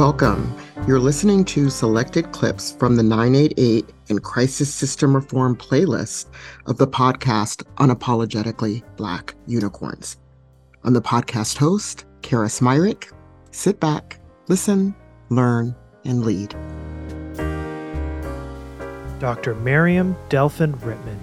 Welcome. You're listening to selected clips from the 988 and Crisis System Reform playlist of the podcast Unapologetically Black Unicorns. I'm the podcast host, Kara Smyrick. Sit back, listen, learn, and lead. Dr. Miriam Delphin Rittmon.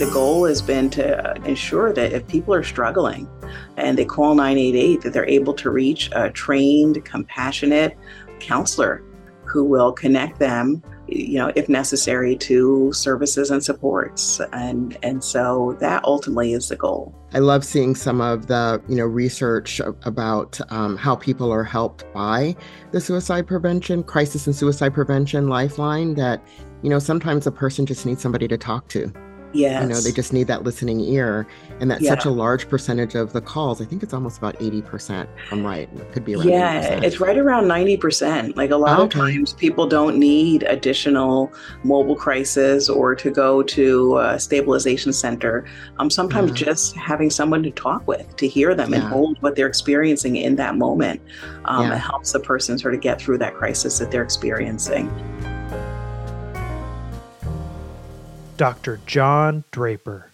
The goal has been to ensure that if people are struggling and they call 988, that they're able to reach a trained, compassionate counselor who will connect them you know if necessary to services and supports. And and so that ultimately is the goal. I love seeing some of the you know research about um, how people are helped by the suicide prevention crisis and suicide prevention lifeline that you know sometimes a person just needs somebody to talk to Yes. You know, they just need that listening ear. And that's yeah. such a large percentage of the calls. I think it's almost about 80%. I'm right. It could be around Yeah, 80%. it's right around 90%. Like a lot okay. of times people don't need additional mobile crisis or to go to a stabilization center. Um, sometimes yeah. just having someone to talk with, to hear them yeah. and hold what they're experiencing in that moment um, helps the person sort of get through that crisis that they're experiencing. Dr. John Draper.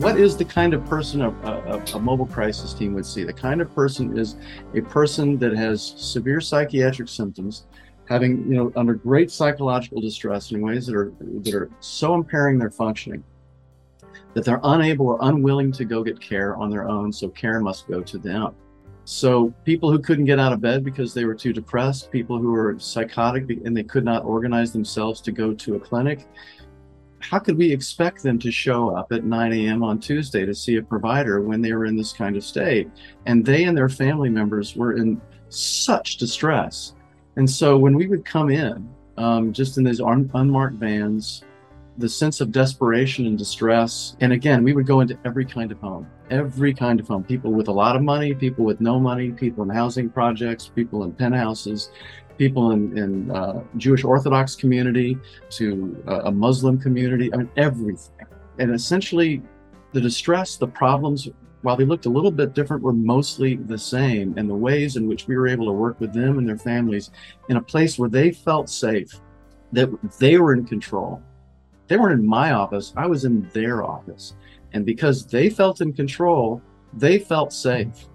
What is the kind of person a, a, a, mobile crisis team would see? The kind of person is a person that has severe psychiatric symptoms, having you know under great psychological distress in ways that are that are so impairing their functioning that they're unable or unwilling to go get care on their own. So care must go to them. So people who couldn't get out of bed because they were too depressed, people who were psychotic and they could not organize themselves to go to a clinic, how could we expect them to show up at 9 a.m. on Tuesday to see a provider when they were in this kind of state? And they and their family members were in such distress. And so when we would come in, um, just in these un- unmarked vans, the sense of desperation and distress. And again, we would go into every kind of home, every kind of home. People with a lot of money, people with no money, people in housing projects, people in penthouses, people in, in uh, Jewish Orthodox community to uh, a Muslim community. I mean, everything. And essentially, the distress, the problems, while they looked a little bit different, were mostly the same. And the ways in which we were able to work with them and their families in a place where they felt safe, that they were in control they weren't in my office, I was in their office. And because they felt in control, they felt safe.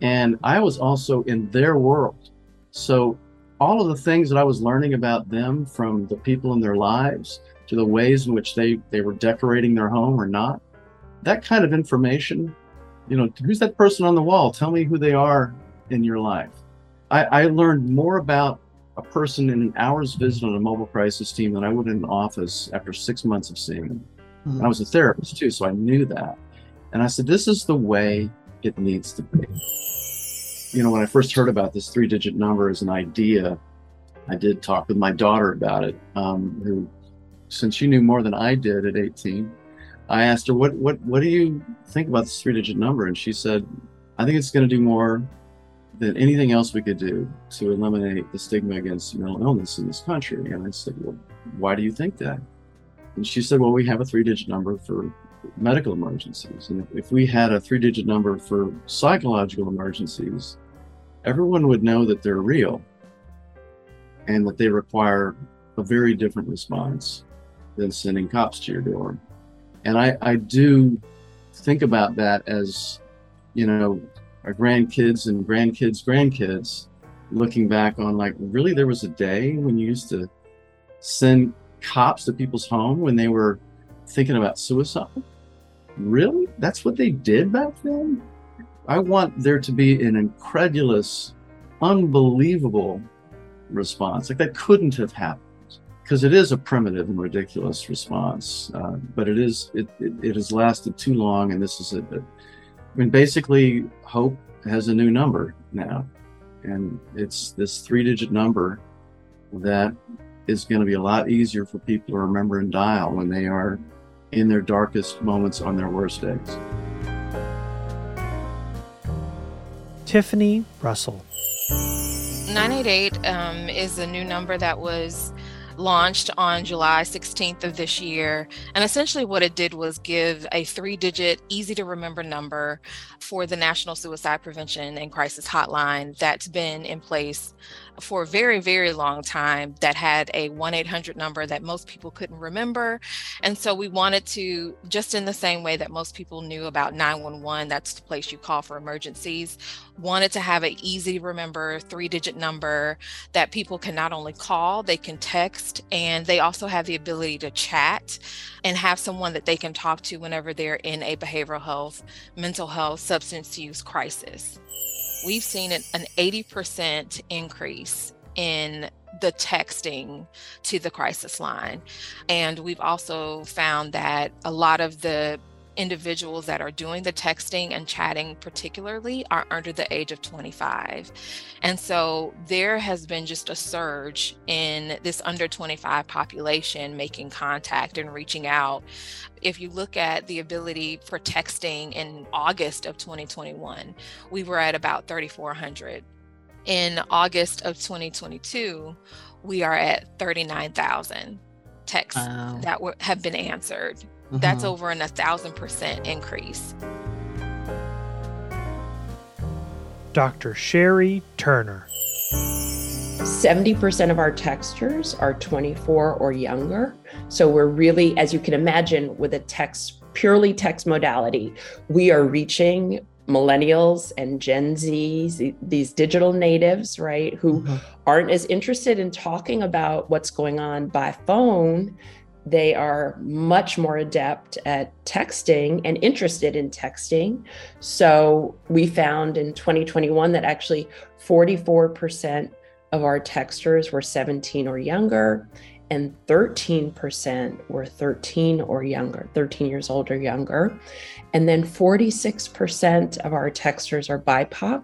And I was also in their world. So all of the things that I was learning about them from the people in their lives to the ways in which they, they were decorating their home or not, that kind of information, you know, who's that person on the wall? Tell me who they are in your life. I, I learned more about a person in an hour's visit on a mobile crisis team than I would in an office after six months of seeing them. Mm-hmm. I was a therapist too, so I knew that. And I said, this is the way it needs to be. You know, when I first heard about this three digit number as an idea, I did talk with my daughter about it, um, who, since she knew more than I did at 18, I asked her, what, what, what do you think about this three digit number? And she said, I think it's going to do more than anything else we could do to eliminate the stigma against mental illness in this country. And I said, Well, why do you think that? And she said, Well, we have a three digit number for medical emergencies. And if we had a three digit number for psychological emergencies, everyone would know that they're real and that they require a very different response than sending cops to your door. And I, I do think about that as, you know, our grandkids and grandkids' grandkids looking back on like really there was a day when you used to send cops to people's home when they were thinking about suicide? Really? That's what they did back then? I want there to be an incredulous unbelievable response. Like that couldn't have happened because it is a primitive and ridiculous response uh, but it is it, it, it, has lasted too long and this is a, a I mean, basically, Hope has a new number now, and it's this three digit number that is going to be a lot easier for people to remember and dial when they are in their darkest moments on their worst days. Tiffany Russell. 988 um, is a new number that was launched on July 16th of this year. And essentially, what it did was give a three digit, easy to remember number for the National Suicide Prevention and Crisis Hotline that's been in place for a very, very long time that had a 1 800 number that most people couldn't remember. And so we wanted to, just in the same way that most people knew about 911, that's the place you call for emergencies, wanted to have an easy to remember three digit number that people can not only call, they can text, and they also have the ability to chat and have someone that they can talk to whenever they're in a behavioral health, mental health, substance use crisis we've seen an 80% increase in the texting to the crisis line. And we've also found that a lot of the individuals that are doing the texting and chatting, particularly, are under the age of 25. And so there has been just a surge in this under 25 population making contact and reaching out. If you look at the ability for texting in August of 2021, we were at about 3,400. In August of 2022, we are at 39,000 texts wow. that were, have been answered Mm-hmm. That's over an a thousand percent increase. Dr. Shairi Turner. 70% of our texters are 24 or younger. So we're really, as you can imagine, with a text, purely text modality, we are reaching millennials and Gen Zs, these digital natives, right, who mm-hmm. aren't as interested in talking about what's going on by phone they are much more adept at texting and interested in texting. So we found in 2021 that actually 44% of our texters were 17 or younger, and 13% were 13 or younger, 13 years old or younger. And then 46% of our texters are BIPOC,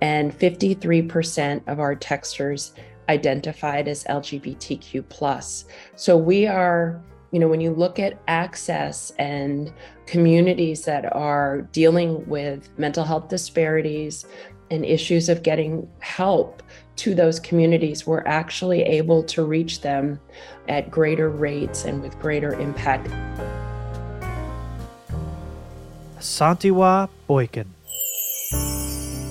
and 53% of our texters identified as LGBTQ plus. So we are, you know, when you look at access and communities that are dealing with mental health disparities and issues of getting help to those communities, we're actually able to reach them at greater rates and with greater impact. Santiwa Boykin.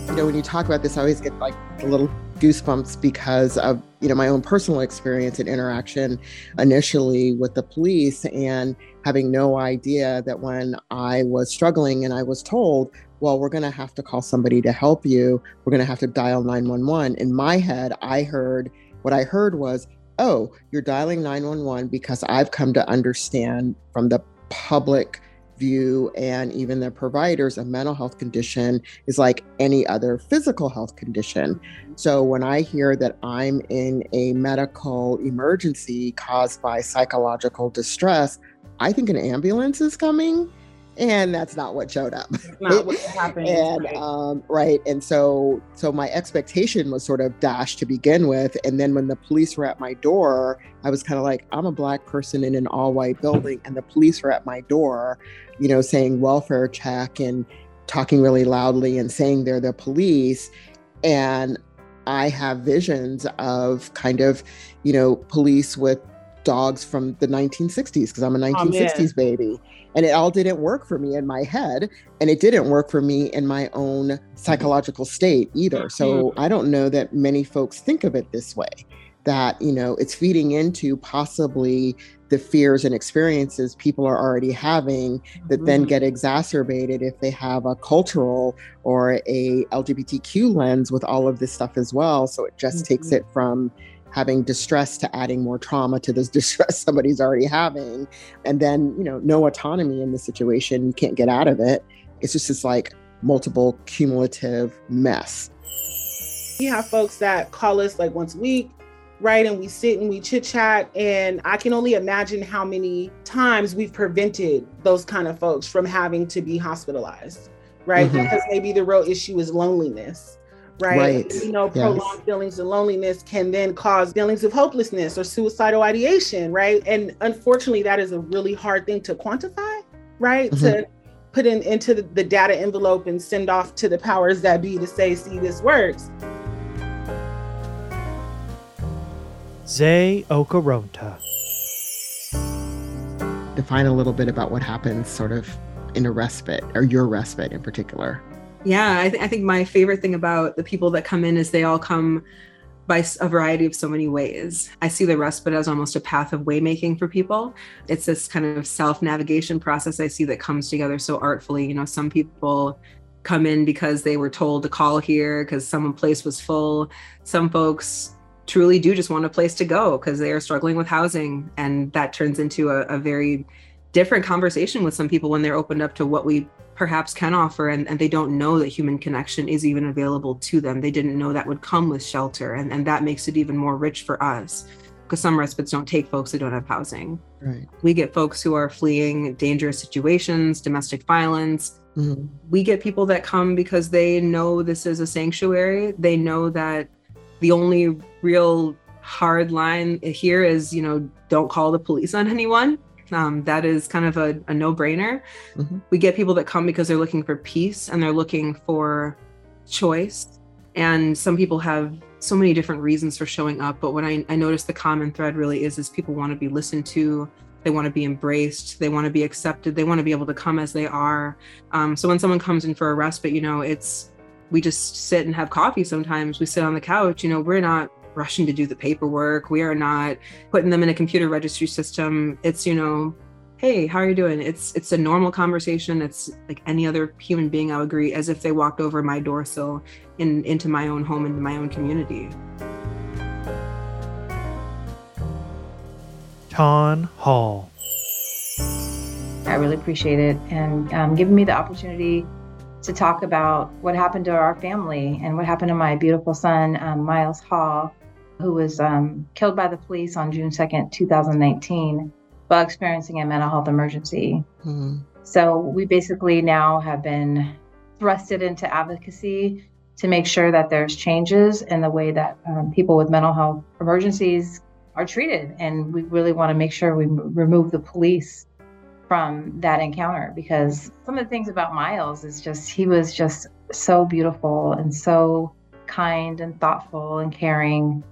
You know, when you talk about this, I always get like a little goosebumps because of you know my own personal experience and interaction initially with the police and having no idea that when I was struggling and I was told well we're going to have to call somebody to help you. We're going to have to dial 911 in my head I heard what I heard was oh you're dialing 911 because I've come to understand from the public view and even the providers a mental health condition is like any other physical health condition. So when I hear that I'm in a medical emergency caused by psychological distress, I think an ambulance is coming and that's not what showed up. Not what happened. and right. Um, right, and so so my expectation was sort of dashed to begin with, and then when the police were at my door, I was kind of like, I'm a black person in an all-white building, and the police were at my door, you know, saying welfare check and talking really loudly and saying they're the police, and I have visions of kind of, you know, police with dogs from the 1960s because I'm a 1960s oh, baby. And it all didn't work for me in my head. And it didn't work for me in my own psychological state either. So mm-hmm. I don't know that many folks think of it this way that, you know, it's feeding into possibly the fears and experiences people are already having that mm-hmm. then get exacerbated if they have a cultural or a LGBTQ lens with all of this stuff as well. So it just mm-hmm. takes it from having distress to adding more trauma to this distress somebody's already having. And then you know no autonomy in the situation you can't get out of it. It's just this like multiple cumulative mess. We have folks that call us like once a week right? And we sit and we chit chat. And i can only imagine how many times we've prevented those kind of folks from having to be hospitalized right? Mm-hmm. because maybe the real issue is loneliness right? right. You know, prolonged yes. feelings of loneliness can then cause feelings of hopelessness or suicidal ideation, right? And unfortunately, that is a really hard thing to quantify, right? Mm-hmm. To put in into the, the data envelope and send off to the powers that be to say, see, this works. Zay Okaronta. Define a little bit about what happens sort of in a respite or your respite in particular. Yeah, I, th- I think my favorite thing about the people that come in is they all come by a variety of so many ways. I see the respite as almost a path of waymaking for people. It's this kind of self navigation process I see that comes together so artfully. You know, some people come in because they were told to call here because some place was full. Some folks truly do just want a place to go because they are struggling with housing. And that turns into a, a very different conversation with some people when they're opened up to what we perhaps can offer and, and they don't know that human connection is even available to them. They didn't know that would come with shelter and, and that makes it even more rich for us because some respites don't take folks who don't have housing. Right. we get folks who are fleeing dangerous situations domestic violence. Mm-hmm. we get people that come because they know this is a sanctuary. They know that the only real hard line here is you know don't call the police on anyone um, that is kind of a, a no-brainer. Mhm. we get people that come because they're looking for peace and they're looking for choice. And some people have so many different reasons for showing up but what i, I notice the common thread really is is people want to be listened to they want to be embraced they want to be accepted they want to be able to come as they are. Um, so when someone comes in for a respite you know it's we just sit and have coffee sometimes. We sit on the couch you know we're not rushing to do the paperwork. We are not putting them in a computer registry system. It's you know hey how are you doing? It's it's a normal conversation. It's like any other human being i would agree as if they walked over my door sill in into my own home into my own community. Taun Hall. I really appreciate it and um, giving me the opportunity to talk about what happened to our family and what happened to my beautiful son, um, Miles Hall, who was um, killed by the police on June 2nd, 2019, while experiencing a mental health emergency. Mhm. So we basically now have been thrusted into advocacy to make sure that there's changes in the way that um, people with mental health emergencies are treated. And we really want to make sure we m- remove the police from that encounter because some of the things about Miles is just, he was just so beautiful and so kind and thoughtful and caring.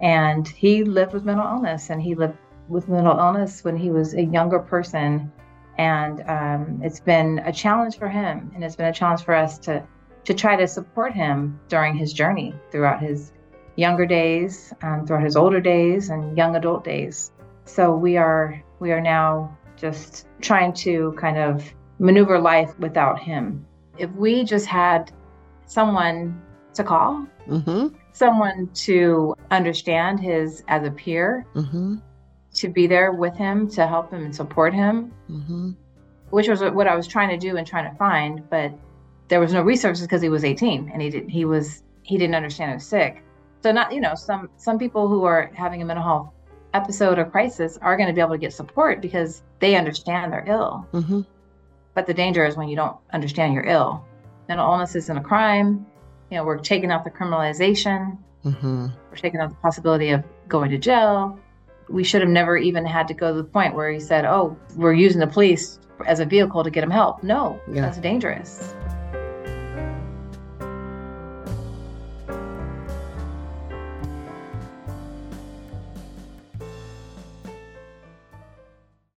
And he lived with mental illness and he lived with mental illness when he was a younger person. And um, it's been a challenge for him and it's been a challenge for us to to try to support him during his journey throughout his younger days um, throughout his older days and young adult days. So we are we are now just trying to kind of maneuver life without him. If we just had someone to call Mhm. someone to understand his as a peer Mhm. to be there with him to help him and support him Mhm. which was what I was trying to do and trying to find, but there was no resources because he was 18 and he didn't he was he didn't understand he was sick. So not you know some some people who are having a mental health episode or crisis are going to be able to get support because they understand they're ill. Mhm. But the danger is when you don't understand you're ill. Mental illness isn't a crime. You know, we're taking out the criminalization. Mhm. We're taking out the possibility of going to jail. We should have never even had to go to the point where he said, "Oh, we're using the police as a vehicle to get him help." No, Yeah. that's dangerous.